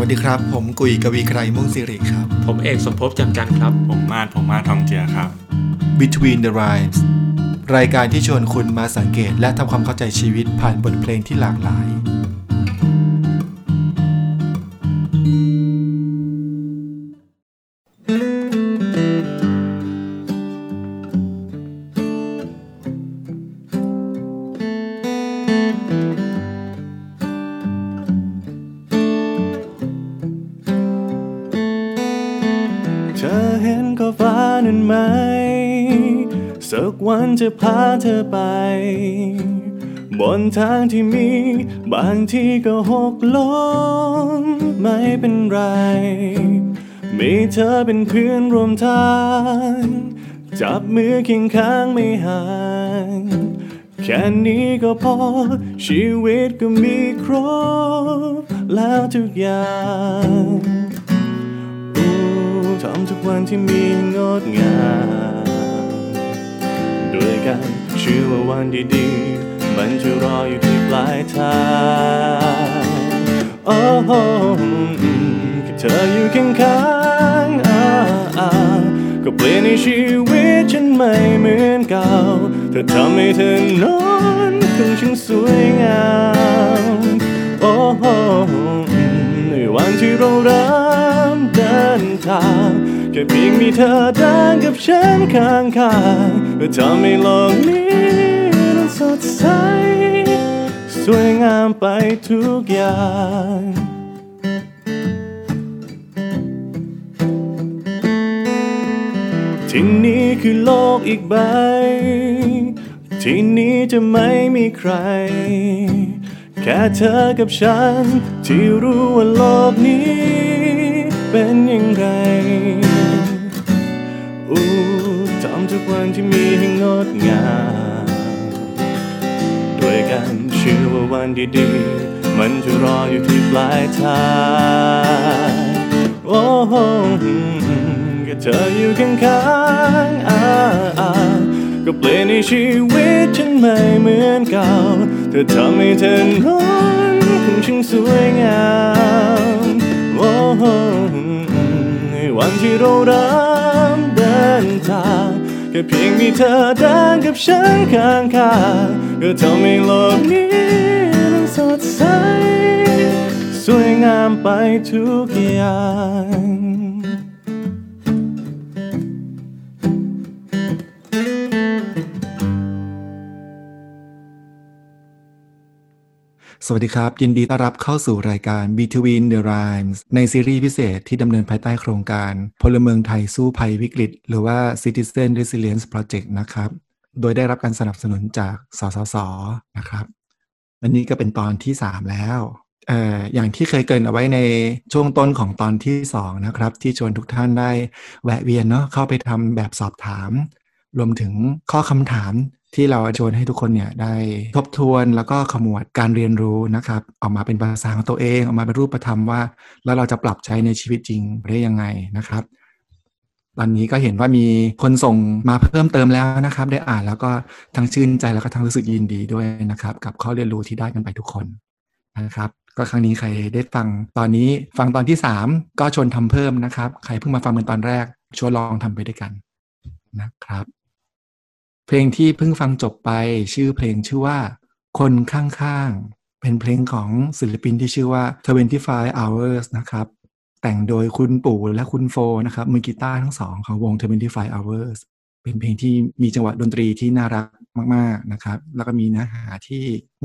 วัสดีครับ ผมกุยกวีไกรมุ่งสิริครับ ผมเอกสมภพจำจันครับ ผมมาดผมมาดทองเจือครับ Between the Rhymes รายการที่ชวนคุณมาสังเกตและทำความเข้าใจชีวิตผ่านบทเพลงที่หลากหลาย จะพาเธอไป บนทางที่มีบางทีก็หกล้มไม่เป็นไร มีเธอเป็นเพื่อนร่วมทาง จับมือเคียงข้างไม่ห่างแค่นี้ก็พอ ชีวิตก็มีครบ แล้วทุกอย่างอู้ทำทุกวันที่มีงดงาม ด้วยกันเชื่อว่าวันดีๆ มันจะรออยู่ที่ปลายทางโอ้โหแค่เธออยู่ข้างๆอ่าอ่าก็เปลี่ยนในชีวิตฉันไม่เหมือนเก่า เธอทำให้เธอนอนคงช่างสวยงามโอ้โหในวันที่เราเริ่มเดินทาง แค่เพียงมีเธอเดินกับฉันข้างข้างๆก็ทำให้โลกนี้นั้นสดใส สวยงามไปทุกอย่างที่นี่คือโลกอีกใบ ที่นี้จะไม่มีใคร แค่เธอกับฉัน ที่รู้ว่าโลกนี้เป็นอย่างไร ทุกวันที่มีให้งดงามด้วยกันเชื่อว่าวันดีๆ มันจะรออยู่ที่ปลายทางโอ้โหแค่เธออยู่ข้างๆอ่าอ่าก็เปลี่ยนในชีวิตฉันไม่เหมือนเก่า เธอทำให้เธอนอนคงช่างสวยงามโอ้โหในวันที่เราเริ่มเดินทาง ค่เพียงมีเธอเดินกับฉันข้างๆก็ทำให้โลกนี้มันสดใส สวยงามไปทุกอย่าง สวัสดีครับ ยินดีต้อนรับเข้าสู่รายการ Between the Rhymes ในซีรีส์พิเศษที่ดำเนินภายใต้โครงการ พลเมืองไทยสู้ภัยวิกฤต หรือว่า Citizen Resilience Project นะครับ โดยได้รับการสนับสนุนจากสสสนะครับ อันนี้ก็เป็นตอนที่ 3 แล้วเอ่ออย่างที่เคยเกินเอาไว้ในช่วงต้นของตอนที่ 2 นะครับ ที่ชวนทุกท่านได้แวะเวียนเนาะเข้าไปทำแบบสอบถาม รวมถึงข้อคำถามที่เราชวนให้ทุกคนเนี่ยได้ทบทวนแล้วก็ขมวดการเรียนรู้นะครับ ออกมาเป็นภาษาของตัวเอง ออกมาเป็นรูปธรรมว่า แล้วเราจะปรับใช้ในชีวิตจริงได้ยังไงนะครับ ตอนนี้ก็เห็นว่ามีคนส่งมาเพิ่มเติมแล้วนะครับ ได้อ่านแล้วก็ทั้งชื่นใจแล้วก็ทั้งรู้สึกยินดีด้วยนะครับ กับข้อเรียนรู้ที่ได้กันไปทุกคนนะครับก็ครั้งนี้ใครได้ฟังตอนนี้ฟังตอนที่ 3 ก็ชวนทำเพิ่มนะครับ ใครเพิ่งมาฟังเป็นตอนแรกชวนลองทำไปด้วยกัน นะครับ เพลงที่เพิ่งฟังจบไปชื่อเพลงชื่อว่า คนข้างๆ เป็นเพลงของศิลปินที่ชื่อว่า 25 hours นะครับ แต่งโดยคุณปู่และคุณโฟนะครับมือกีตาร์ทั้งสองของวง 25 hours เป็นเพลงที่มีจังหวะดนตรีที่น่ารักมากๆนะครับ แล้วก็มีเนื้อหาที่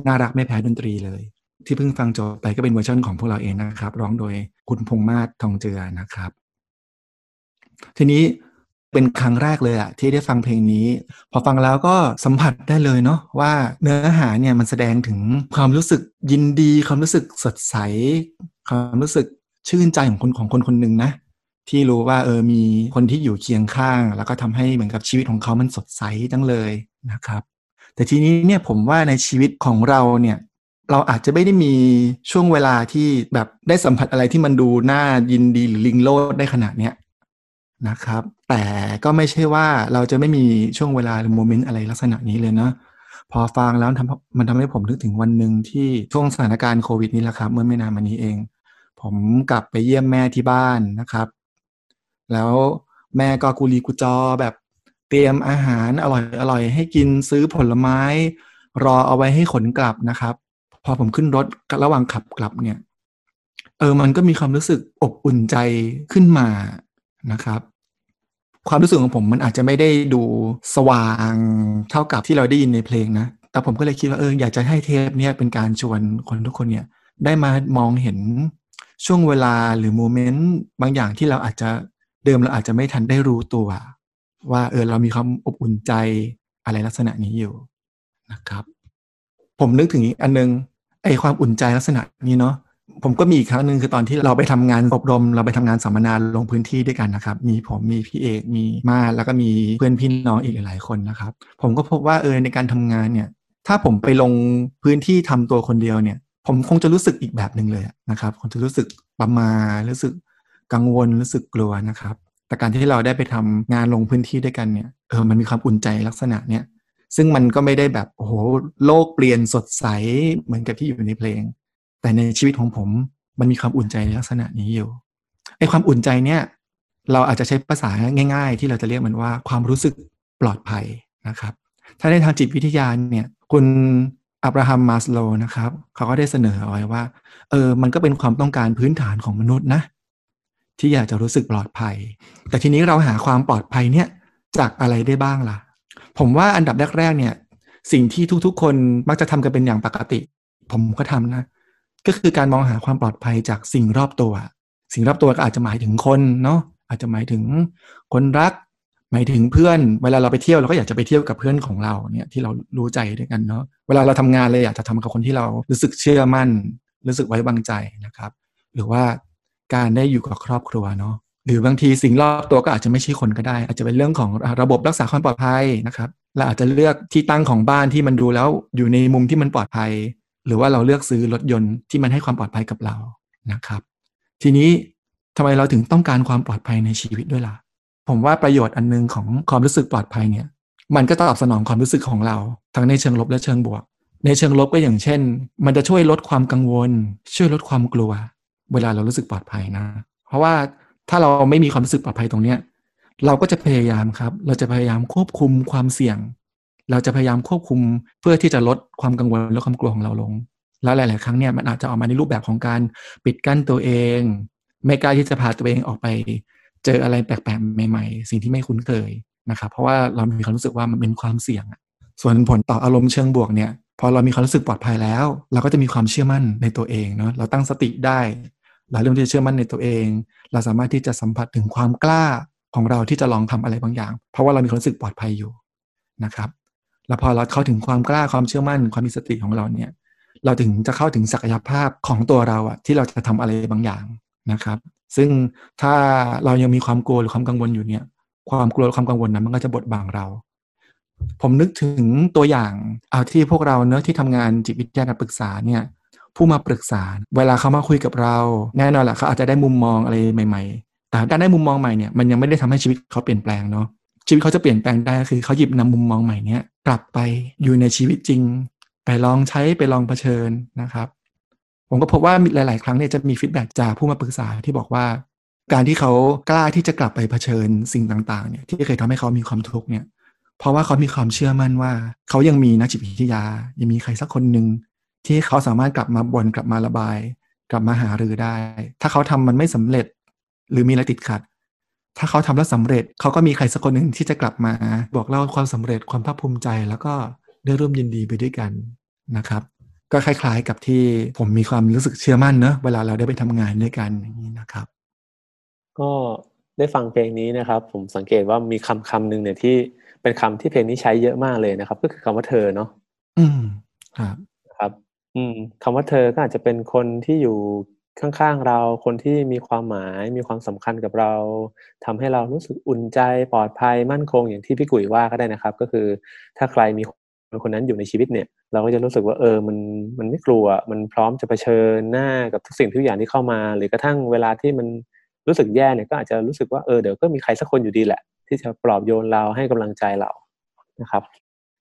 น่ารักไม่แพ้ดนตรีเลย ที่เพิ่งฟังจบไปก็เป็นเวอร์ชันของพวกเราเองนะครับ ร้องโดยคุณพงษ์มาศทองเจือนะครับ ทีนี้ เป็นครั้งแรกเลยอะที่ได้ฟังเพลงนี้ พอฟังแล้วก็สัมผัสได้เลยเนาะว่าเนื้อหาเนี่ยมันแสดงถึงความรู้สึกยินดี ความรู้สึกสดใส ความรู้สึกชื่นใจของคนของคนคนหนึ่งนะ ที่รู้ว่าเออมีคนที่อยู่เคียงข้าง แล้วก็ทำให้เหมือนกับชีวิตของเขามันสดใสจังเลยนะครับ แต่ทีนี้เนี่ยผมว่าในชีวิตของเราเนี่ยเราอาจจะไม่ได้มีช่วงเวลาที่แบบได้สัมผัสอะไรที่มันดูน่ายินดีหรือลิงโลดได้ขนาดเนี้ย นะครับ แต่ก็ไม่ใช่ว่าเราจะไม่มีช่วงเวลาหรือโมเมนต์อะไรลักษณะนี้เลยนะพอฟังแล้วทำมันทำให้ผมนึกถึงวันหนึ่งที่ช่วงสถานการณ์โควิดนี่แหละครับ เมื่อไม่นานมานี้เอง ผมกลับไปเยี่ยมแม่ที่บ้านนะครับ แล้วแม่ก็กุลีกุจอแบบเตรียมอาหารอร่อยอร่อยให้กินซื้อผลไม้ รอเอาไว้ให้ขนกลับนะครับ พอผมขึ้นรถระหว่างขับกลับเนี่ย เออมันก็มีความรู้สึกอบอุ่นใจขึ้นมา นะครับ ความรู้สึกของผมมันอาจจะไม่ได้ดูสว่างเท่ากับที่เราได้ยินในเพลงนะ แต่ผมก็เลยคิดว่าเอออยากจะให้เทปเนี้ยเป็นการชวนคนทุกคนเนี่ย ได้มามองเห็นช่วงเวลาหรือโมเมนต์บางอย่างที่เราอาจจะเดิมเราอาจจะไม่ทันได้รู้ตัว ว่าเออเรามีความอบอุ่นใจอะไรลักษณะนี้อยู่นะครับ ผมนึกถึงอีกอันนึงไอความอุ่นใจลักษณะนี้เนาะ ผมก็มีอีกครั้งหนึ่งคือตอนที่เราไปทำงานอบรม เราไปทำงานสัมมนาลงพื้นที่ด้วยกันนะครับ มีผมมีพี่เอกมีมาแล้วก็มีเพื่อนพี่น้องอีกหลายคนนะครับ ผมก็พบว่าเออในการทำงานเนี่ย ถ้าผมไปลงพื้นที่ทำตัวคนเดียวเนี่ย ผมคงจะรู้สึกอีกแบบหนึ่งเลยนะครับคงจะรู้สึกประมารู้สึกกังวลรู้สึกกลัวนะครับ แต่การที่เราได้ไปทำงานลงพื้นที่ด้วยกันเนี่ยเออมันมีความอุ่นใจลักษณะเนี้ยซึ่งมันก็ไม่ได้แบบโอ้โหโลกเปลี่ยนสดใสเหมือนกับที่อยู่ในเพลง แต่ในชีวิตของผมมันมีความอุ่นใจในลักษณะนี้อยู่ไอ้ความอุ่นใจเนี่ย เราอาจจะใช้ภาษาง่าย ๆ ที่เราจะเรียกมันว่าความรู้สึกปลอดภัยนะครับ ถ้าในทางจิตวิทยาเนี่ย คุณอับราฮัมมาสโลนะครับเขาก็ได้เสนอเอาไว้ว่า เออ มันก็เป็นความต้องการพื้นฐานของมนุษย์นะ ที่อยากจะรู้สึกปลอดภัย แต่ทีนี้เราหาความปลอดภัยเนี่ยจากอะไรได้บ้างล่ะ ผมว่าอันดับแรกๆเนี่ย สิ่งที่ทุกๆ คนมักจะทำกันเป็นอย่างปกติ ผมก็ทำนะ ก็คือการมองหาความปลอดภัยจากสิ่งรอบตัว สิ่งรอบตัวก็อาจจะหมายถึงคนเนาะอาจจะหมายถึงคนรัก หมายถึงเพื่อน เวลาเราไปเที่ยวเราก็อยากจะไปเที่ยวกับเพื่อนของเราเนี่ยที่เรารู้ใจด้วยกันเนาะเวลาเราทำงานเลยอยากจะทำกับคนที่เรารู้สึกเชื่อมั่น รู้สึกไว้วางใจนะครับ หรือว่าการได้อยู่กับครอบครัวเนาะหรือบางทีสิ่งรอบตัวก็อาจจะไม่ใช่คนก็ได้ อาจจะเป็นเรื่องของระบบรักษาความปลอดภัยนะครับเราอาจจะเลือกที่ตั้งของบ้านที่มันดูแล้วอยู่ในมุมที่มันปลอดภัย หรือว่าเราเลือกซื้อรถยนต์ที่มันให้ความปลอดภัยกับเรานะครับ ทีนี้ทำไมเราถึงต้องการความปลอดภัยในชีวิตด้วยล่ะ ผมว่าประโยชน์อันนึงของความรู้สึกปลอดภัยเนี่ย มันก็ตอบสนองความรู้สึกของเรา ทั้งในเชิงลบและเชิงบวก ในเชิงลบก็อย่างเช่น มันจะช่วยลดความกังวล ช่วยลดความกลัว เวลาเรารู้สึกปลอดภัยนะ เพราะว่าถ้าเราไม่มีความรู้สึกปลอดภัยตรงเนี้ยเราก็จะพยายามครับ เราจะพยายามควบคุมความเสี่ยง เราจะพยายามควบคุมเพื่อที่จะลดความกังวลและความกลัวของเราลง แล้วหลาย ๆ ครั้งเนี่ยมันอาจจะออกมาในรูปแบบของการปิดกั้นตัวเอง ไม่กล้าที่จะพาตัวเองออกไป เจออะไรแปลก ๆ ใหม่ ๆ สิ่งที่ไม่คุ้นเคยนะครับเพราะว่าเรามีความรู้สึกว่ามันเป็นความเสี่ยง ส่วนผลต่ออารมณ์เชิงบวกเนี่ยพอเรามีความรู้สึกปลอดภัยแล้ว เราก็จะมีความเชื่อมั่นในตัวเองเนาะเราตั้งสติได้ เราเริ่มที่จะเชื่อมั่นในตัวเอง เราสามารถที่จะสัมผัสถึงความกล้าของเราที่จะลองทำอะไรบางอย่าง เพราะว่าเรามีความรู้สึกปลอดภัยอยู่นะครับ แล้วพอเราเข้าถึงความกล้าความเชื่อมั่นความมีสติของเราเนี่ย เราถึงจะเข้าถึงศักยภาพของตัวเราอะที่เราจะทำอะไรบางอย่างนะครับ ซึ่งถ้าเรายังมีความกลัวหรือความกังวลอยู่เนี่ย ความกลัวความกังวลนั้นมันก็จะบดบังเรา ผมนึกถึงตัวอย่างเอาที่พวกเราเนอะที่ทำงานจิตวิทยาการปรึกษาเนี่ยผู้มาปรึกษา เวลาเขามาคุยกับเรา แน่นอนแหละเขาอาจจะได้มุมมองอะไรใหม่ ๆ แต่การได้มุมมองใหม่เนี่ยมันยังไม่ได้ทำให้ชีวิตเขาเปลี่ยนแปลงเนาะชีวิตเขาจะเปลี่ยนแปลงได้คือเขาหยิบนำมุมมองใหม่เนี้ย กลับไปอยู่ในชีวิตจริง ไปลองใช้ไปลองเผชิญนะครับ ผมก็พบว่าหลาย ๆ ครั้งเนี่ยจะมีฟีดแบ็จากผู้มาปรึกษาที่บอกว่า การที่เขากล้าที่จะกลับไปเผชิญสิ่งต่าง ๆ เนี่ยที่เคยทำให้เขามีความทุกข์เนี่ย เพราะว่าเขามีความเชื่อมั่นว่า เขายังมีนักจิตวิทยา ยังมีใครสักคนหนึ่งที่เขาสามารถกลับมาบนกลับมาระบาย กลับมาหารือได้ ถ้าเขาทำมันไม่สำเร็จ หรือมีอะไรติดขัด ถ้าเขาทำแล้วสำเร็จเขาก็มีใครสักคนหนึ่งที่จะกลับมา บอกเล่าความสำเร็จความภาคภูมิใจ แล้วก็ได้ร่วมยินดีไปด้วยกันนะครับ ก็คล้าย ๆกับที่ผมมีความรู้สึกเชื่อมั่นเนอะเวลาเราได้ไปทำงานด้วยกันอย่างนี้นะครับ ก็ได้ฟังเพลงนี้นะครับ ผมสังเกตว่ามีคำคำหนึ่งเนี่ยที่เป็นคำที่เพลงนี้ใช้เยอะมากเลยนะครับ ก็คือคำว่าเธอเนาะอืมครับครับ อืมคำว่าเธอก็อาจจะเป็นคนที่อยู่ ข้างๆเราคนที่มีความหมายมีความสำคัญกับเราทำให้เรารู้สึกอุ่นใจปลอดภัยมั่นคงอย่างที่พี่กุ๋ยว่าก็ได้นะครับ ก็คือถ้าใครมีคนคนนั้นอยู่ในชีวิตเนี่ย เราก็จะรู้สึกว่าเออมันมันไม่กลัว มันพร้อมจะเผชิญหน้ากับทุกสิ่งทุกอย่างที่เข้ามา หรือกระทั่งเวลาที่มันรู้สึกแย่เนี่ยก็อาจจะรู้สึกว่าเออเดี๋ยวก็มีใครสักคนอยู่ดีแหละ ที่จะปลอบโยนเราให้กำลังใจเรานะครับ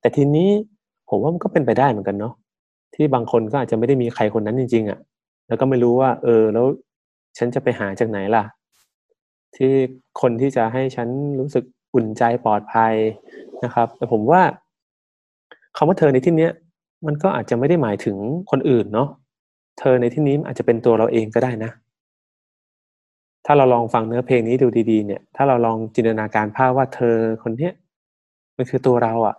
แต่ทีนี้ผมว่ามันก็เป็นไปได้เหมือนกันเนาะที่บางคนก็อาจจะไม่ได้มีใครคนนั้นจริงๆอะ่ะ แล้วก็ไม่รู้ว่า เออ แล้วฉันจะไปหาจากไหนล่ะ ที่คนที่จะให้ฉันรู้สึกอุ่นใจปลอดภัยนะครับ แต่ผมว่าคำว่าเธอในที่เนี้ย มันก็อาจจะไม่ได้หมายถึงคนอื่นเนาะเธอในที่นี้อาจจะเป็นตัวเราเองก็ได้นะ ถ้าเราลองฟังเนื้อเพลงนี้ดูดี ๆ เนี่ย ถ้าเราลองจินตนาการภาพว่าเธอคนเนี้ยมันคือตัวเราอะ่ะ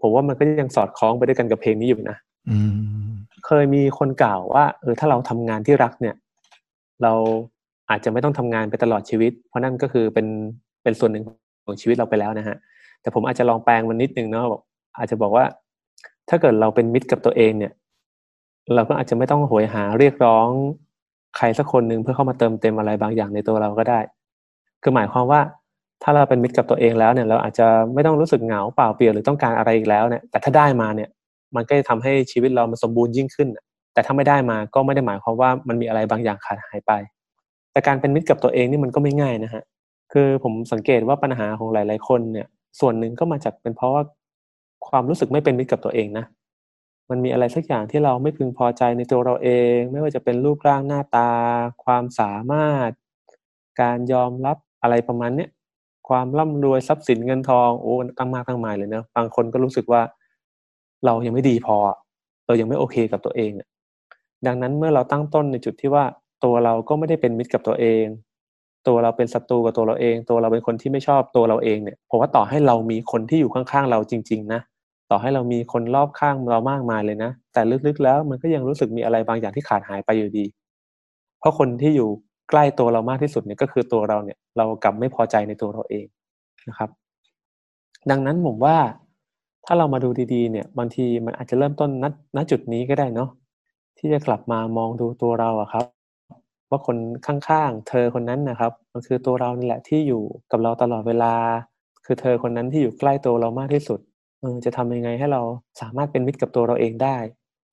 ผมว่ามันก็ยังสอดคล้องไปด้วยกันกับเพลงนี้อยู่นะ อืม เคยมีคนกล่าวว่าเออถ้าเราทำงานที่รักเนี่ย เราอาจจะไม่ต้องทำงานไปตลอดชีวิต เพราะนั่นก็คือเป็นเป็นส่วนหนึ่งของชีวิตเราไปแล้วนะฮะแต่ผมอาจจะลองแปลงมันนิดนึงเนาะบอกอาจจะบอกว่า ถ้าเกิดเราเป็นมิตรกับตัวเองเนี่ย เราก็อาจจะไม่ต้องโหยหาเรียกร้องใครสักคนหนึ่งเพื่อเข้ามาเติมเต็มอะไรบางอย่างในตัวเราก็ได้ คือหมายความว่าถ้าเราเป็นมิตรกับตัวเองแล้วเนี่ย เราอาจจะไม่ต้องรู้สึกเหงาเปล่าเปลี่ยวหรือต้องการอะไรอีกแล้วเนี่ยแต่ถ้าได้มาเนี่ย มันก็จะทำให้ชีวิตเรามันสมบูรณ์ยิ่งขึ้น แต่ถ้าไม่ได้มาก็ไม่ได้หมายความว่ามันมีอะไรบางอย่างขาดหายไป แต่การเป็นมิตรกับตัวเองนี่มันก็ไม่ง่ายนะฮะคือผมสังเกตว่าปัญหาของหลาย ๆ คนเนี่ยส่วนหนึ่งก็มาจากเป็นเพราะว่าความรู้สึกไม่เป็นมิตรกับตัวเองนะ มันมีอะไรสักอย่างที่เราไม่พึงพอใจในตัวเราเอง ไม่ว่าจะเป็นรูปร่างหน้าตา ความสามารถ การยอมรับอะไรประมาณเนี้ยความร่ำรวยทรัพย์สินเงินทองโอ้ตั้งมากตั้งมายเลยเนะบางคนก็รู้สึกว่า เรายังไม่ดีพอ เรายังไม่โอเคกับตัวเอง ดังนั้นเมื่อเราตั้งต้นในจุดที่ว่าตัวเราก็ไม่ได้เป็นมิตรกับตัวเอง ตัวเราเป็นศัตรูกับตัวเราเอง ตัวเราเป็นคนที่ไม่ชอบตัวเราเองเนี่ยผมว่าต่อให้เรามีคนที่อยู่ข้างๆเราจริง ๆ นะต่อให้เรามีคนรอบข้างเรามากมายเลยนะ แต่ลึกๆแล้วมันก็ยังรู้สึกมีอะไรบางอย่างที่ขาดหายไปอยู่ดี เพราะคนที่อยู่ใกล้ตัวเรามากที่สุดเนี่ยก็คือตัวเราเนี่ย เรากลับไม่พอใจในตัวเราเองนะครับ ดังนั้นผมว่า ถ้าเรามาดูดีๆเนี่ยบางทีมันอาจจะเริ่มต้นณณจุดนี้ก็ได้เนาะที่จะกลับมามองดูตัวเราอะครับ ว่าคนข้างๆ เธอคนนั้นนะครับ มันคือตัวเรานี่แหละที่อยู่กับเราตลอดเวลา คือเธอคนนั้นที่อยู่ใกล้ตัวเรามากที่สุดเออจะทำยังไงให้เราสามารถเป็นมิตรกับตัวเราเองได้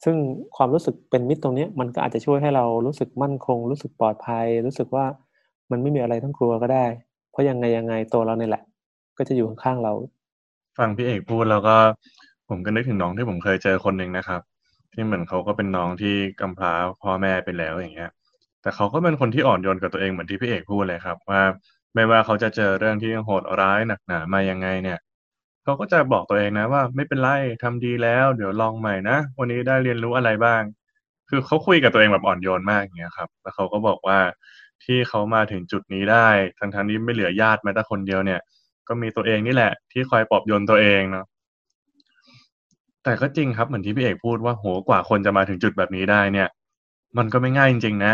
ซึ่งความรู้สึกเป็นมิตรตรงนี้มันก็อาจจะช่วยให้เรารู้สึกมั่นคง รู้สึกปลอดภัย รู้สึกว่ามันไม่มีอะไรต้องกลัวก็ได้ เพราะยังไงยังไงตัวเราเนี่ยแหละ ก็จะอยู่ข้างๆเรา ฟังพี่เอกพูดแล้วก็ผมก็นึกถึงน้องที่ผมเคยเจอคนหนึ่งนะครับ ที่เหมือนเขาก็เป็นน้องที่กำพร้าพ่อแม่ไปแล้วอย่างเงี้ย แต่เขาก็เป็นคนที่อ่อนโยนกับตัวเองเหมือนที่พี่เอกพูดเลยครับ ว่าไม่ว่าเขาจะเจอเรื่องที่โหดร้ายหนักหนามายังไงเนี่ยเขาก็จะบอกตัวเองนะว่าไม่เป็นไรทำดีแล้ว เดี๋ยวลองใหม่นะวันนี้ได้เรียนรู้อะไรบ้าง คือเขาคุยกับตัวเองแบบอ่อนโยนมากอย่างเงี้ยครับ แล้วเขาก็บอกว่าที่เขามาถึงจุดนี้ได้ทั้งทั้งนี้ไม่เหลือญาติแม้แต่คนเดียวเนี่ย ก็มีตัวเองนี่แหละ ที่คอยปลอบโยนตัวเองเนาะแต่ก็จริงครับเหมือนที่พี่เอกพูดว่าโหกว่าคนจะมาถึงจุดแบบนี้ได้เนี่ย มันก็ไม่ง่ายจริง ๆ นะ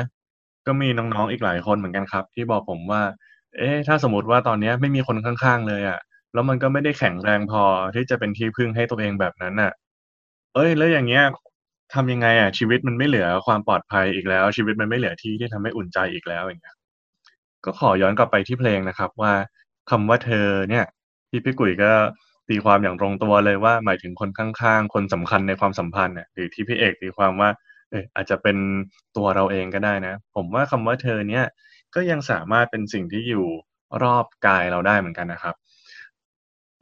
ก็มีน้องๆอีกหลายคนเหมือนกันครับ ที่บอกผมว่า เอ๊ะถ้าสมมติว่าตอนนี้ไม่มีคนข้าง ๆ เลยอะ่ะ แล้วมันก็ไม่ได้แข็งแรงพอที่จะเป็นที่พึ่งให้ตัวเองแบบนั้นอะ เอ้ย แล้วอย่างเงี้ยทำยังไงอะ ชีวิตมันไม่เหลือความปลอดภัยอีกแล้ว ชีวิตมันไม่เหลือที่ที่ทำให้อุ่นใจอีกแล้วอย่างเงี้ยก็ขอย้อนกลับไปที่เพลงนะครับว่า คำว่าเธอเนี่ย ที่พี่กุ้ยก็ตีความอย่างตรงตัวเลยว่า หมายถึงคนข้างๆ คนสำคัญในความสัมพันธ์เนี่ยหรือที่พี่เอกตีความว่าเอออาจจะเป็นตัวเราเองก็ได้นะ ผมว่าคำว่าเธอเนี่ย ก็ยังสามารถเป็นสิ่งที่อยู่รอบกายเราได้เหมือนกันนะครับ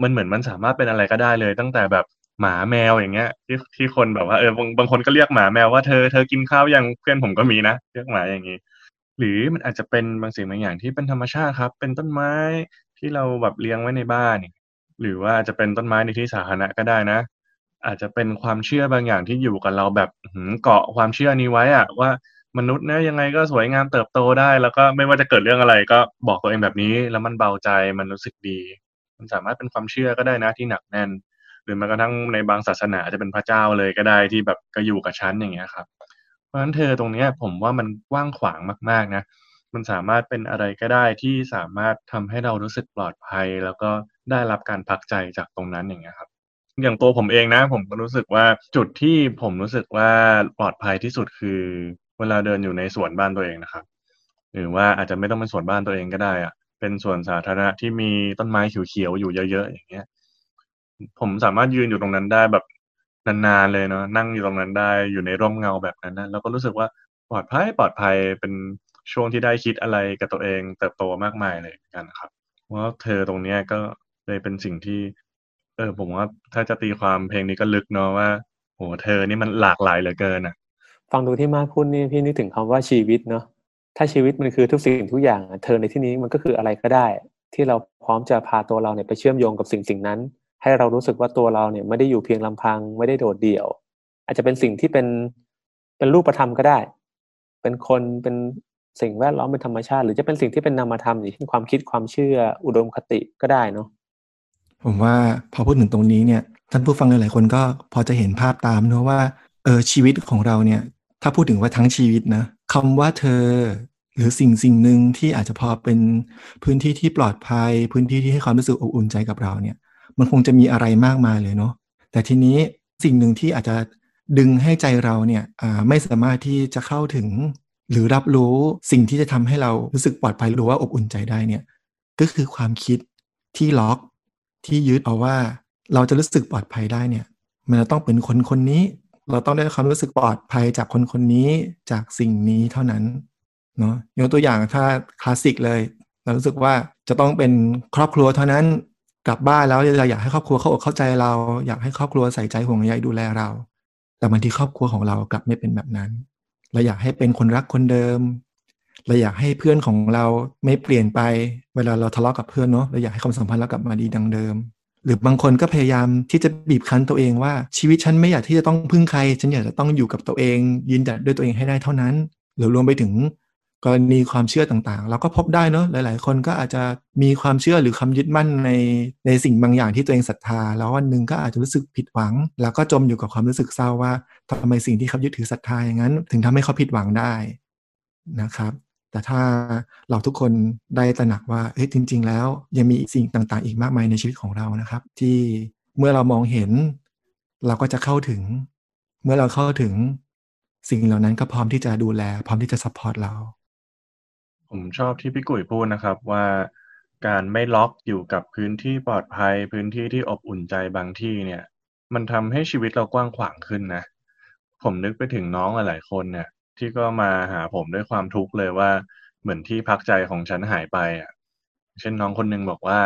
มันเหมือนมันสามารถเป็นอะไรก็ได้เลย ตั้งแต่แบบหมาแมวอย่างเงี้ย ที่ที่คนแบบว่าเออบางบางคนก็เรียกหมาแมวว่าเธอเธอกินข้าวยังเพื่อนผมก็มีนะเรียกหมาอย่างนี้หรือมันอาจจะเป็นบางสิ่งบางอย่างที่เป็นธรรมชาติครับ เป็นต้นไม้ ที่เราแบบเลี้ยงไว้ในบ้าน หรือว่าจะเป็นต้นไม้ในที่สาธารณะก็ได้นะ อาจจะเป็นความเชื่อบางอย่างที่อยู่กับเราแบบเกาะความเชื่อนี้ไว้อะว่ามนุษย์เนี่ยยังไงก็สวยงามเติบโตได้ แล้วก็ไม่ว่าจะเกิดเรื่องอะไรก็บอกตัวเองแบบนี้ แล้วมันเบาใจมันรู้สึกดี มันสามารถเป็นความเชื่อก็ได้นะที่หนักแน่น หรือแม้กระทั่งในบางศาสนาจะเป็นพระเจ้าเลยก็ได้ที่แบบก็อยู่กับฉันอย่างเงี้ยครับ เพราะฉะนั้นเธอตรงเนี้ยผมว่ามันกว้างขวางมากๆนะ มันสามารถเป็นอะไรก็ได้ที่สามารถทำให้เรารู้สึกปลอดภัย แล้วก็ได้รับการพักใจจากตรงนั้นอย่างเงี้ยครับ อย่างตัวผมเองนะ ผมก็รู้สึกว่าจุดที่ผมรู้สึกว่าปลอดภัยที่สุดคือ เวลาเดินอยู่ในสวนบ้านตัวเองนะครับ หรือว่าอาจจะไม่ต้องเป็นสวนบ้านตัวเองก็ได้อะเป็นสวนสาธารณะที่มีต้นไม้เขียวๆอยู่เยอะๆอย่างเงี้ย ผมสามารถยืนอยู่ตรงนั้นได้แบบนานๆเลยเนาะนั่งอยู่ตรงนั้นได้อยู่ในร่มเงาแบบนั้นนะแล้วก็รู้สึกว่าปลอดภัยปลอดภัยเป็น ช่วงที่ได้คิดอะไรกับตัวเองเติบโตมากมายเลยกันครับว่าเธอตรงเนี้ยก็เลยเป็นสิ่งที่ เออ ผมว่าถ้าจะตีความเพลงนี้ก็ลึกเนาะว่าโหเธอนี่มันหลากหลายเหลือเกินอะ ฟังดูที่มาพูดนี่พี่นึกถึงคำว่าชีวิตเนาะถ้าชีวิตมันคือทุกสิ่งทุกอย่างเธอในที่นี้มันก็คืออะไรก็ได้ ที่เราพร้อมจะพาตัวเราเนี่ยไปเชื่อมโยงกับสิ่งสิ่งนั้น ให้เรารู้สึกว่าตัวเราเนี่ยไม่ได้อยู่เพียงลำพัง ไม่ได้โดดเดี่ยว อาจจะเป็นสิ่งที่เป็นเป็นรูปธรรมก็ได้ เป็นคนเป็น สิ่งแวดล้อมเป็นธรรมชาติ หรือจะเป็นสิ่งที่เป็นนามธรรมอย่างเช่นความคิดความเชื่ออุดมคติก็ได้เนาะผมว่าพอพูดถึงตรงนี้เนี่ยท่านผู้ฟังหลายๆคนก็พอจะเห็นภาพตามเนอะว่าเออชีวิตของเราเนี่ยถ้าพูดถึงว่าทั้งชีวิตนะคำว่าเธอ หรือสิ่งสิ่งหนึ่งที่อาจจะพอเป็นพื้นที่ที่ปลอดภัย พื้นที่ที่ให้ความรู้สึกอบอุ่นใจกับเราเนี่ย มันคงจะมีอะไรมากมายเลยเนาะแต่ทีนี้สิ่งหนึ่งที่อาจจะดึงให้ใจเราเนี่ยไม่สามารถที่จะเข้าถึง หรือรับรู้สิ่งที่จะทำให้เรารู้สึกปลอดภัยหรือว่าอบอุ่นใจได้เนี่ยก็คือความคิดที่ล็อกที่ยึดเอาว่าเราจะรู้สึกปลอดภัยได้เนี่ย มันจะต้องเป็นคนคนนี้ เราต้องได้ความรู้สึกปลอดภัยจากคนคนนี้จากสิ่งนี้เท่านั้นเนาะยกตัวอย่างถ้าคลาสสิกเลย เรารู้สึกว่าจะต้องเป็นครอบครัวเท่านั้นกลับบ้านแล้วเราอยากให้ครอบครัวเขาอกเข้าใจเรา อยากให้ครอบครัวใส่ใจห่วงใยดูแลเรา แต่บางทีครอบครัวของเรากลับไม่เป็นแบบนั้น เราอยากให้เป็นคนรักคนเดิม เราอยากให้เพื่อนของเราไม่เปลี่ยนไป เวลาเราทะเลาะกับเพื่อนเนาะเราอยากให้ความสัมพันธ์เรากลับมาดีดังเดิม หรือบางคนก็พยายามที่จะบีบคั้นตัวเองว่าชีวิตฉันไม่อยากที่จะต้องพึ่งใคร ฉันอยากจะต้องอยู่กับตัวเอง ยืนหยัดด้วยตัวเองให้ได้เท่านั้น หรือรวมไปถึง กรณีความเชื่อต่างๆ เราก็พบได้เนอะหลาย ๆ คนก็อาจจะมีความเชื่อหรือคำยึดมั่นในในสิ่งบางอย่างที่ตัวเองศรัทธา แล้ววันหนึ่งก็อาจจะรู้สึกผิดหวัง แล้วก็จมอยู่กับความรู้สึกเศร้าว่าทำไมสิ่งที่เขายึดถือศรัทธาอย่างนั้น ถึงทำให้เขาผิดหวังได้นะครับ แต่ถ้าเราทุกคนได้ตระหนักว่าเฮ้ยจริง ๆ แล้วยังมีสิ่งต่างๆ อีกมากมายในชีวิตของเรานะครับ ที่เมื่อเรามองเห็น เราก็จะเข้าถึง เมื่อเราเข้าถึงสิ่งเหล่านั้นก็พร้อมที่จะดูแล พร้อมที่จะ support เรา ผมชอบที่พี่กุ้ยพูดนะครับว่าการไม่ล็อกอยู่กับพื้นที่ปลอดภัย พื้นที่ที่อบอุ่นใจบางที่เนี่ย มันทำให้ชีวิตเรากว้างขวางขึ้นนะ ผมนึกไปถึงน้องหลายๆคนเนี่ย ที่ก็มาหาผมด้วยความทุกข์เลยว่าเหมือนที่พักใจของฉันหายไปอะเช่นน้องคนนึงบอกว่า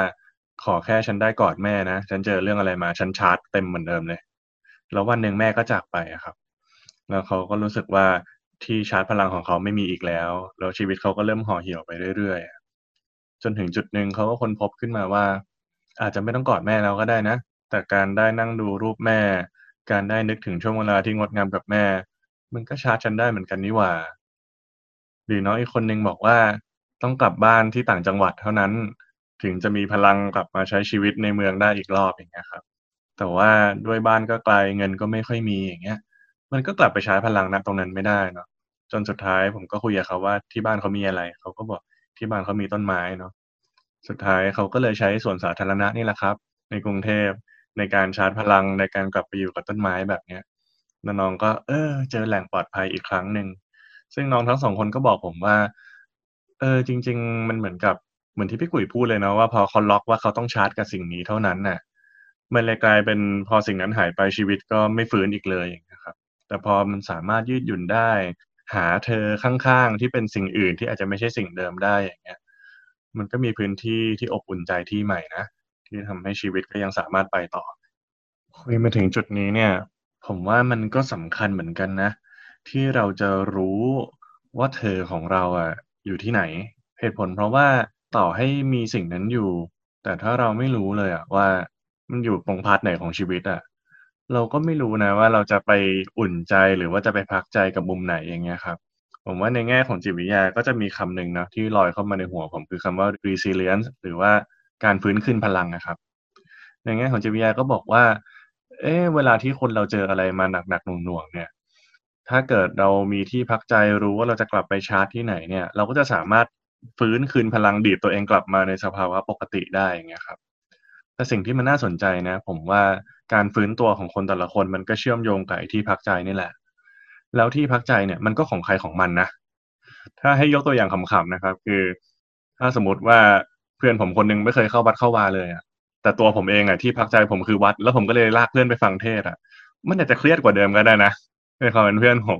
ขอแค่ฉันได้กอดแม่นะ ฉันเจอเรื่องอะไรมาฉันชาร์จเต็มเหมือนเดิมเลย แล้ววันหนึ่งแม่ก็จากไปอะครับ แล้วเขาก็รู้สึกว่า ที่ชาร์จพลังของเขาไม่มีอีกแล้ว แล้วชีวิตเขาก็เริ่มห่อเหี่ยวไปเรื่อยๆ จนถึงจุดหนึ่งเขาก็ค้นพบขึ้นมาว่า อาจจะไม่ต้องกอดแม่แล้วก็ได้นะ แต่การได้นั่งดูรูปแม่ การได้นึกถึงช่วงเวลาที่งดงามกับแม่ มันก็ชาร์จฉันได้เหมือนกันนี่หว่า หรือน้องอีกคนนึงบอกว่าต้องกลับบ้านที่ต่างจังหวัดเท่านั้น ถึงจะมีพลังกลับมาใช้ชีวิตในเมืองได้อีกรอบอย่างเงี้ยครับ แต่ว่าด้วยบ้านก็ไกลเงินก็ไม่ค่อยมีอย่างเงี้ย มันก็กลับไปใช้พลังณตรงนั้นไม่ได้เนาะ จนสุดท้ายผมก็คุยกับเขาว่าที่บ้านเขามีอะไร เขาก็บอกที่บ้านเขามีต้นไม้เนาะสุดท้ายเขาก็เลยใช้ส่วนสาธารณะนี่แหละครับ ในกรุงเทพในการชาร์จพลังในการกลับไปอยู่กับต้นไม้แบบเนี้ยน้องก็ เออ เจอแหล่งปลอดภัยอีกครั้งหนึ่งซึ่งน้องทั้งสองคนก็บอกผมว่า เออ จริง ๆ มันเหมือนกับเหมือนที่พี่กุ๋ยพูดเลยนะว่าพอเขาล็อกว่าเขาต้องชาร์จกับสิ่งนี้เท่านั้นน่ะ มันเลยกลายเป็นพอสิ่งนั้นหายไปชีวิตก็ไม่ฟื้นอีกเลยนะครับ แต่พอมันสามารถยืดหยุ่นได้ หาเธอข้างๆที่เป็นสิ่งอื่นที่อาจจะไม่ใช่สิ่งเดิมได้อย่างเงี้ยมันก็มีพื้นที่ที่อบอุ่นใจที่ใหม่นะที่ทำให้ชีวิตก็ยังสามารถไปต่อคุยมาถึงจุดนี้เนี่ย ผมว่ามันก็สำคัญเหมือนกันนะ ที่เราจะรู้ว่าเธอของเราอะอยู่ที่ไหนเหตุผลเพราะว่าต่อให้มีสิ่งนั้นอยู่ แต่ถ้าเราไม่รู้เลยอะว่ามันอยู่ตรงพาร์ทไหนของชีวิตอะ เราก็ไม่รู้นะว่า เราจะไปอุ่นใจ หรือว่าจะไปพักใจกับมุมไหน อย่างเงี้ยครับ ผมว่าในแง่ของจิตวิทยาก็จะมีคำหนึ่งนะที่ลอยเข้ามาในหัวผม คือคำว่า resilience หรือว่าการฟื้นคืนพลังนะครับ ในแง่ของจิตวิทยาก็บอกว่า เอ๊เวลาที่คนเราเจออะไรมาหนักๆหน่วงๆเนี่ย ถ้าเกิดเรามีที่พักใจรู้ว่าเราจะกลับไปชาร์จที่ไหนเนี่ย เราก็จะสามารถฟื้นคืนพลังดีดตัวเองกลับมาในสภาวะปกติได้อย่างเงี้ยครับแต่สิ่งที่มันน่าสนใจนะ ผมว่า การฟื้นตัวของคนแต่ละคนมันก็เชื่อมโยงกับที่พักใจนี่แหละ แล้วที่พักใจเนี่ยมันก็ของใครของมันนะ ถ้าให้ยกตัวอย่างขำๆนะครับ คือ ถ้าสมมติว่าเพื่อนผมคนนึงไม่เคยเข้าวัดเข้าวาเลยอะแต่ตัวผมเองอะที่พักใจผมคือวัด แล้วผมก็เลยลากเพื่อนไปฟังเทศอะมันอาจจะเครียดกว่าเดิมก็ได้นะในความเป็นเพื่อนผม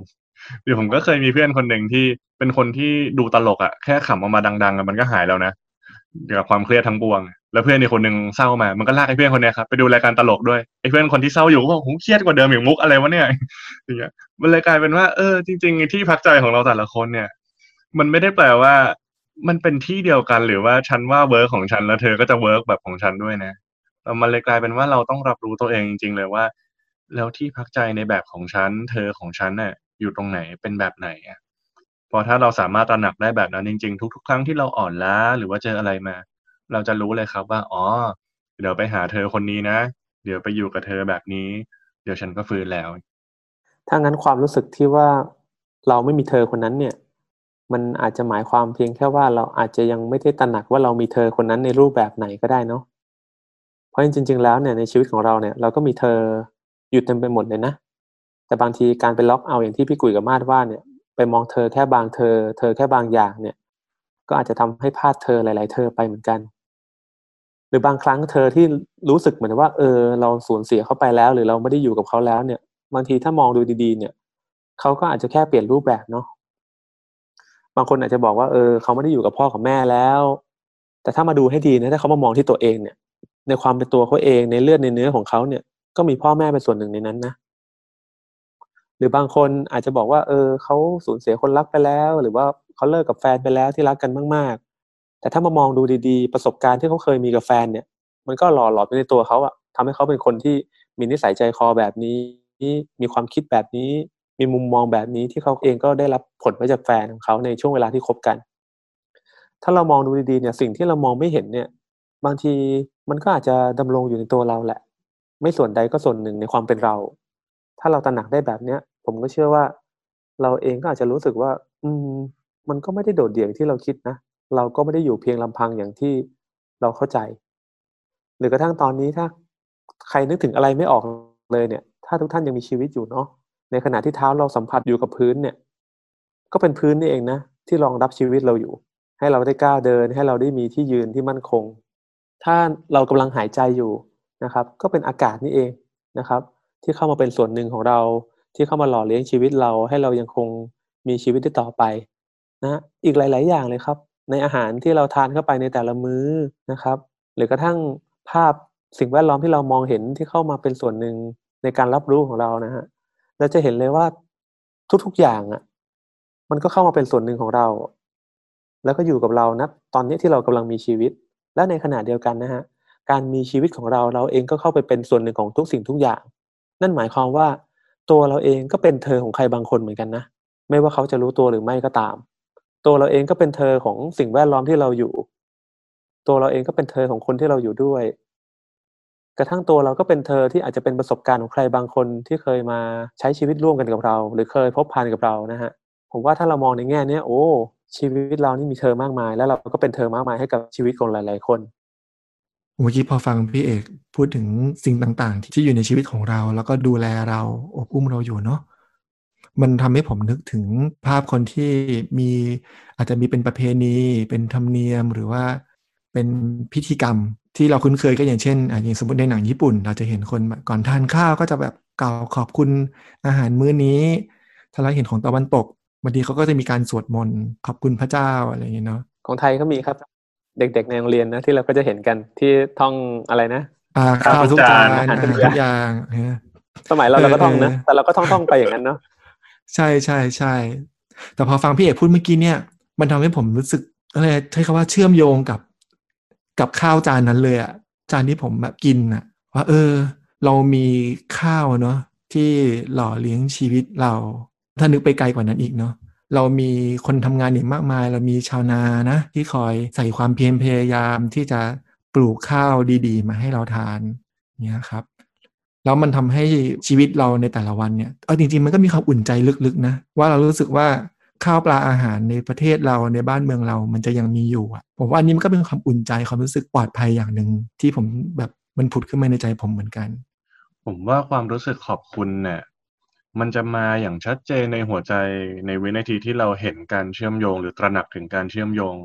เดี๋ยวผมก็เคยมีเพื่อนคนหนึ่งที่เป็นคนที่ดูตลกอะแค่ขำออกมาดังๆมันก็หายแล้วนะเกี่ยวกับความเครียดทั้งปวง แล้วเพื่อนอีกคนหนึ่งเศร้ามา มันก็ลากไอ้เพื่อนคนนี้ครับไปดูรายการตลกด้วยไอ้เพื่อนคนที่เศร้าอยู่ก็บอกโหเครียดกว่าเดิมอย่างมุกอะไรวะเนี่ยอย่างเงี้ยมันเลยกลายเป็นว่าเออจริง ๆ ที่พักใจของเราแต่ละคนเนี่ย มันไม่ได้แปลว่ามันเป็นที่เดียวกันหรือว่าฉันว่า work ของฉันแล้วเธอก็จะ work แบบของฉันด้วยนะแต่มันเลยกลายเป็นว่าเราต้องรับรู้ตัวเองจริง ๆ เลยว่า แล้วที่พักใจในแบบของฉัน เธอของฉันน่ะอยู่ตรงไหนเป็นแบบไหนอะพอถ้าเราสามารถตระหนักได้แบบนั้นจริง ๆ ทุก ๆ ครั้งที่เราอ่อนล้าหรือว่าเจออะไรมา เราจะรู้เลยครับว่า อ๋อ เดี๋ยวไปหาเธอคนนี้นะ เดี๋ยวไปอยู่กับเธอแบบนี้ เดี๋ยวฉันก็ฟื้นแล้ว ถ้างั้นความรู้สึกที่ว่าเราไม่มีเธอคนนั้นเนี่ย มันอาจจะหมายความเพียงแค่ว่าเราอาจจะยังไม่ได้ตระหนักว่าเรามีเธอคนนั้นในรูปแบบไหนก็ได้เนาะ เพราะจริง ๆ แล้วเนี่ยในชีวิตของเราเนี่ยเราก็มีเธออยู่เต็มไปหมดเลยนะ แต่บางทีการไปล็อกเอาอย่างที่พี่กุยกับมาดว่าเนี่ย ไปมองเธอแค่บางเธอ เธอแค่บางอย่างเนี่ย ก็อาจจะทำให้พลาดเธอหลาย ๆ เธอไปเหมือนกัน หรือบางครั้งเธอที่รู้สึกเหมือนว่า เออ เราสูญเสียเขาไปแล้ว หรือเราไม่ได้อยู่กับเขาแล้วเนี่ย บางทีถ้ามองดูดี ๆ เนี่ยเขาก็อาจจะแค่เปลี่ยนรูปแบบเนาะบางคนอาจจะบอกว่าเออเขาไม่ได้อยู่กับพ่อกับแม่แล้ว แต่ถ้ามาดูให้ดีนะถ้าเขามามองที่ตัวเองเนี่ย ในความเป็นตัวเขาเองในเลือดในเนื้อของเขาเนี่ย ก็มีพ่อแม่เป็นส่วนหนึ่งในนั้นนะหรือบางคนอาจจะบอกว่า เออเขาสูญเสียคนรักไปแล้ว หรือว่า เขาเลิกกับแฟนไปแล้วที่รักกันมากๆ แต่ถ้ามามองดูดีๆ ประสบการณ์ที่เขาเคยมีกับแฟนเนี่ย มันก็หล่อหลอมไปในตัวเขาอะทำให้เขาเป็นคนที่มีนิสัยใจคอแบบนี้ มีความคิดแบบนี้ มีมุมมองแบบนี้ที่เขาเองก็ได้รับผลมาจากแฟนของเขาในช่วงเวลาที่คบกัน ถ้าเรามองดูดีๆเนี่ยสิ่งที่เรามองไม่เห็นเนี่ย บางทีมันก็อาจจะดำรงอยู่ในตัวเราแหละ ไม่ส่วนใดก็ส่วนหนึ่งในความเป็นเรา ถ้าเราตระหนักได้แบบเนี้ย ผมก็เชื่อว่า เราเองก็อาจจะรู้สึกว่า อืม มันก็ไม่ได้โดดเดี่ยวที่เราคิดนะ เราก็ไม่ได้อยู่เพียงลำพังอย่างที่เราเข้าใจ หรือกระทั่งตอนนี้ถ้าใครนึกถึงอะไรไม่ออกเลยเนี่ย ถ้าทุกท่านยังมีชีวิตอยู่เนาะในขณะที่เท้าเราสัมผัสอยู่กับพื้นเนี่ย ก็เป็นพื้นนี่เองนะ ที่รองรับชีวิตเราอยู่ ให้เราได้ก้าวเดิน ให้เราได้มีที่ยืนที่มั่นคง ถ้าเรากำลังหายใจอยู่นะครับ ก็เป็นอากาศนี่เองนะครับ ที่เข้ามาเป็นส่วนหนึ่งของเราที่เข้ามาหล่อเลี้ยงชีวิตเราให้เรายังคงมีชีวิตได้ต่อไป นะอีกหลาย ๆ อย่างเลยครับ ในอาหารที่เราทานเข้าไปในแต่ละมื้อนะครับ หรือกระทั่งภาพสิ่งแวดล้อมที่เรามองเห็นที่เข้ามาเป็นส่วนหนึ่งในการรับรู้ของเรานะฮะเราจะเห็นเลยว่าทุก ๆ อย่างอะ มันก็เข้ามาเป็นส่วนหนึ่งของเรา แล้วก็อยู่กับเรานะตอนนี้ที่เรากำลังมีชีวิต และในขณะเดียวกันนะฮะการมีชีวิตของเราเราเองก็เข้าไปเป็นส่วนหนึ่งของทุกสิ่งทุกอย่าง นั่นหมายความว่า ตัวเราเองก็เป็นเธอของใครบางคนเหมือนกันนะ ไม่ว่าเขาจะรู้ตัวหรือไม่ก็ตาม ตัวเราเองก็เป็นเธอของสิ่งแวดล้อมที่เราอยู่ ตัวเราเองก็เป็นเธอของคนที่เราอยู่ด้วย กระทั่งตัวเราก็เป็นเธอที่อาจจะเป็นประสบการณ์ของใครบางคนที่เคยมาใช้ชีวิตร่วมกันกับเรา หรือเคยพบผ่านกับเรานะฮะผมว่าถ้าเรามองในแง่เนี้ยโอ้ชีวิตเรานี่มีเธอมากมาย แล้วเราก็เป็นเธอมากมายให้กับชีวิตของหลาย ๆ คนเมื่อกี้พอฟังพี่เอกพูดถึงสิ่งต่างๆ ที่อยู่ในชีวิตของเรา แล้วก็ดูแลเราอบอุ้มเราอยู่เนาะ มันทำให้ผมนึกถึงภาพคนที่มีอาจจะมีเป็นประเพณี เป็นธรรมเนียมหรือว่าเป็นพิธีกรรมที่เราคุ้นเคยก็อย่างเช่นอะอย่างสมมติในหนังญี่ปุ่น เราจะเห็นคนแบบก่อนทานข้าวก็จะแบบกล่าวขอบคุณอาหารมื้อนี้ถ้าเราเห็นของตะวันตกบางทีเขาก็จะมีการสวดมนต์ขอบคุณพระเจ้าอะไรอย่างเงี้ยเนาะของไทยก็มีครับ เด็กๆในโรงเรียนนะที่เราก็จะเห็นกันที่ท่องอะไรนะอ่าข้าวข้าวทุกทุกจาจานนอาหารทุกอย่างเออสมัยเราเราก็ท่องนะเออแต่เราก็ท่องท่องๆไปอย่างนั้นเนาะ ใช่ใช่ใช่แต่พอฟังพี่เอกพูดเมื่อกี้เนี่ย มันทำให้ผมรู้สึกอะไรใช้คำว่าเชื่อมโยงกับกับข้าวจานนั้นเลยอะจานที่ผมแบบกินอะว่าเออ เรามีข้าวเนาะที่หล่อเลี้ยงชีวิตเรา ถ้านึกไปไกลกว่านั้นอีกเนาะเรามีคนทำงานอีกมากมาย เรามีชาวนานะ ที่คอยใส่ความเพียรพยายามที่จะปลูกข้าวดี ๆ มาให้เราทานเนี่ยครับ แล้วมันทำให้ชีวิตเราในแต่ละวันเนี่ยเอาจริงๆมันก็มีความอุ่นใจลึกๆนะว่าเรารู้สึกว่าข้าวปลาอาหารในประเทศเราในบ้านเมืองเรามันจะยังมีอยู่อะผมว่าอันนี้มันก็เป็นความอุ่นใจความรู้สึกปลอดภัยอย่างหนึ่งที่ผมแบบมันผุดขึ้นมาในใจผมเหมือนกัน ผมว่าความรู้สึกขอบคุณเนี่ยมันจะมาอย่างชัดเจนในหัวใจในวินาทีที่เราเห็นการเชื่อมโยง หรือตระหนักถึงการเชื่อมโยง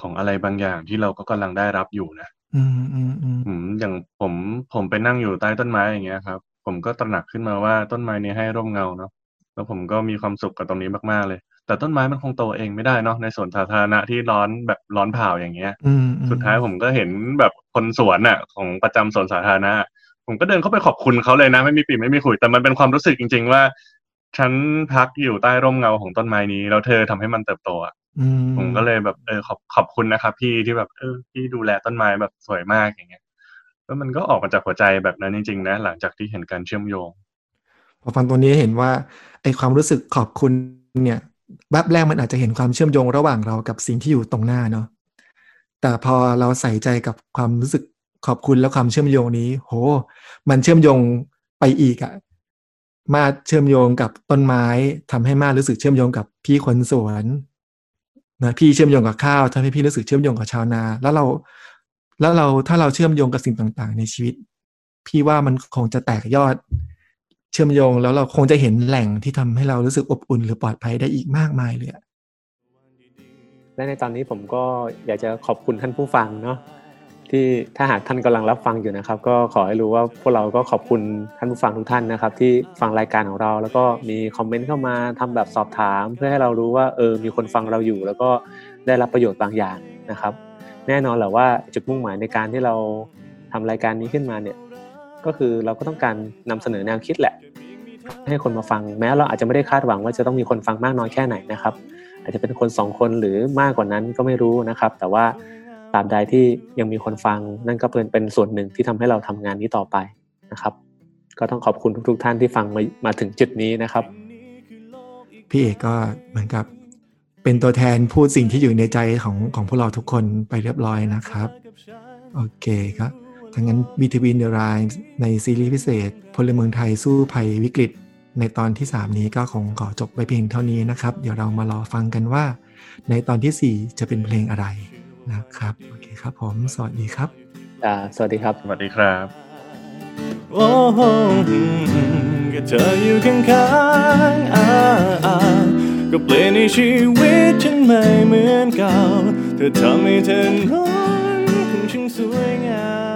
ของอะไรบางอย่างที่เราก็กำลังได้รับอยู่นะ อืม อืม อืม อืม อย่างผม ผมไปนั่งอยู่ใต้ต้นไม้ อย่างเงี้ยครับ ผมก็ตระหนักขึ้นมาว่า ต้นไม้นี้ให้ร่มเงาเนาะ แล้วผมก็มีความสุขกับตรงนี้มาก ๆ เลย แต่ต้นไม้มันคงโตเองไม่ได้เนาะ ในสวนสาธารณะที่ร้อนแบบร้อนเผา อย่างเงี้ย อืมอืมสุดท้ายผมก็เห็นแบบคนสวนน่ะ ของประจำสวนสาธารณะผมก็เดินเข้าไปขอบคุณเขาเลยนะ ไม่มีปีไม่มีขุยแต่มันเป็นความรู้สึกจริง ๆ ว่า ฉันพักอยู่ใต้ร่มเงาของต้นไม้นี้ แล้วเธอทำให้มันเติบโตอะอืม ผมก็เลยแบบเออขอบขอบคุณนะครับ พี่ที่แบบเออพี่ดูแลต้นไม้แบบสวยมากอย่างเงี้ยแล้วมันก็ออกมาจากหัวใจแบบนั้นจริงๆนะหลังจากที่เห็นการเชื่อมโยงพอฟังตัวนี้เห็นว่าไอความรู้สึกขอบคุณเนี่ยแวบแรกมันอาจจะเห็นความเชื่อมโยงระหว่างเรากับสิ่งที่อยู่ตรงหน้าเนาะแต่พอเราใส่ใจกับความรู้สึกขอบคุณและความเชื่อมโยงนี้ โห มันเชื่อมโยงไปอีกอะมาเชื่อมโยงกับต้นไม้ทำให้มารู้สึกเชื่อมโยงกับพี่คนสวน นะพี่เชื่อมโยงกับข้าวทำให้พี่รู้สึกเชื่อมโยงกับชาวนา แล้วเรา แล้วเราถ้าเราเชื่อมโยงกับสิ่งต่าง ๆ ในชีวิต พี่ว่ามันคงจะแตกยอด เชื่อมโยงแล้วเราคงจะเห็นแหล่งที่ทำให้เรารู้สึกอบอุ่นหรือปลอดภัยได้อีกมากมายเลยและในตอนนี้ผมก็อยากจะขอบคุณท่านผู้ฟังเนาะ ที่ถ้าหากท่านกำลังรับฟังอยู่นะครับ ก็ขอให้รู้ว่าพวกเราก็ขอบคุณท่านผู้ฟังทุกท่านนะครับ ที่ฟังรายการของเรา แล้วก็มีคอมเมนต์เข้ามาทำแบบสอบถาม เพื่อให้เรารู้ว่าเออมีคนฟังเราอยู่ แล้วก็ได้รับประโยชน์บางอย่างนะครับ แน่นอนแหละว่าจุดมุ่งหมายในการที่เราทำรายการนี้ขึ้นมาเนี่ยก็คือเราก็ต้องการนำเสนอแนวคิดแหละ ให้คนมาฟังแม้เราอาจจะไม่ได้คาดหวังว่าจะต้องมีคนฟังมากน้อยแค่ไหนนะครับ อาจจะเป็นคนสองคนหรือมากกว่านั้นก็ไม่รู้นะครับ แต่ว่า ตราบใดที่ยังมีคนฟัง นั่นก็เป็นเป็นส่วนหนึ่งที่ทำให้เราทำงานนี้ต่อไปนะครับ ก็ต้องขอบคุณทุก ๆ ท่านที่ฟังมามาถึงจุดนี้นะครับ พี่เอกก็เหมือนกับ เป็นตัวแทนพูดสิ่งที่อยู่ในใจของของพวกเราทุกคนไปเรียบร้อยนะครับ โอเคครับทั้งนั้น Between the Lines ในซีรีส์พิเศษ พลเมืองไทยสู้ภัยวิกฤต ในตอนที่ 3 นี้ก็คงขอจบไปเพียงเท่านี้นะครับ เดี๋ยวเรามารอฟังกันว่า ในตอนทีสี่4 จะเป็นเพลงอะไร นะครับ โอเคครับผม สวัสดีครับอ่าสวัสดีครับ สวัสดีครับ โอ้โหอืมก็เธออยู่ข้างๆอ่าอ่าก็เปลี่ยนในชีวิตฉันไม่เหมือนเก่า เธอทำให้เธอนอนของฉันสวยงาม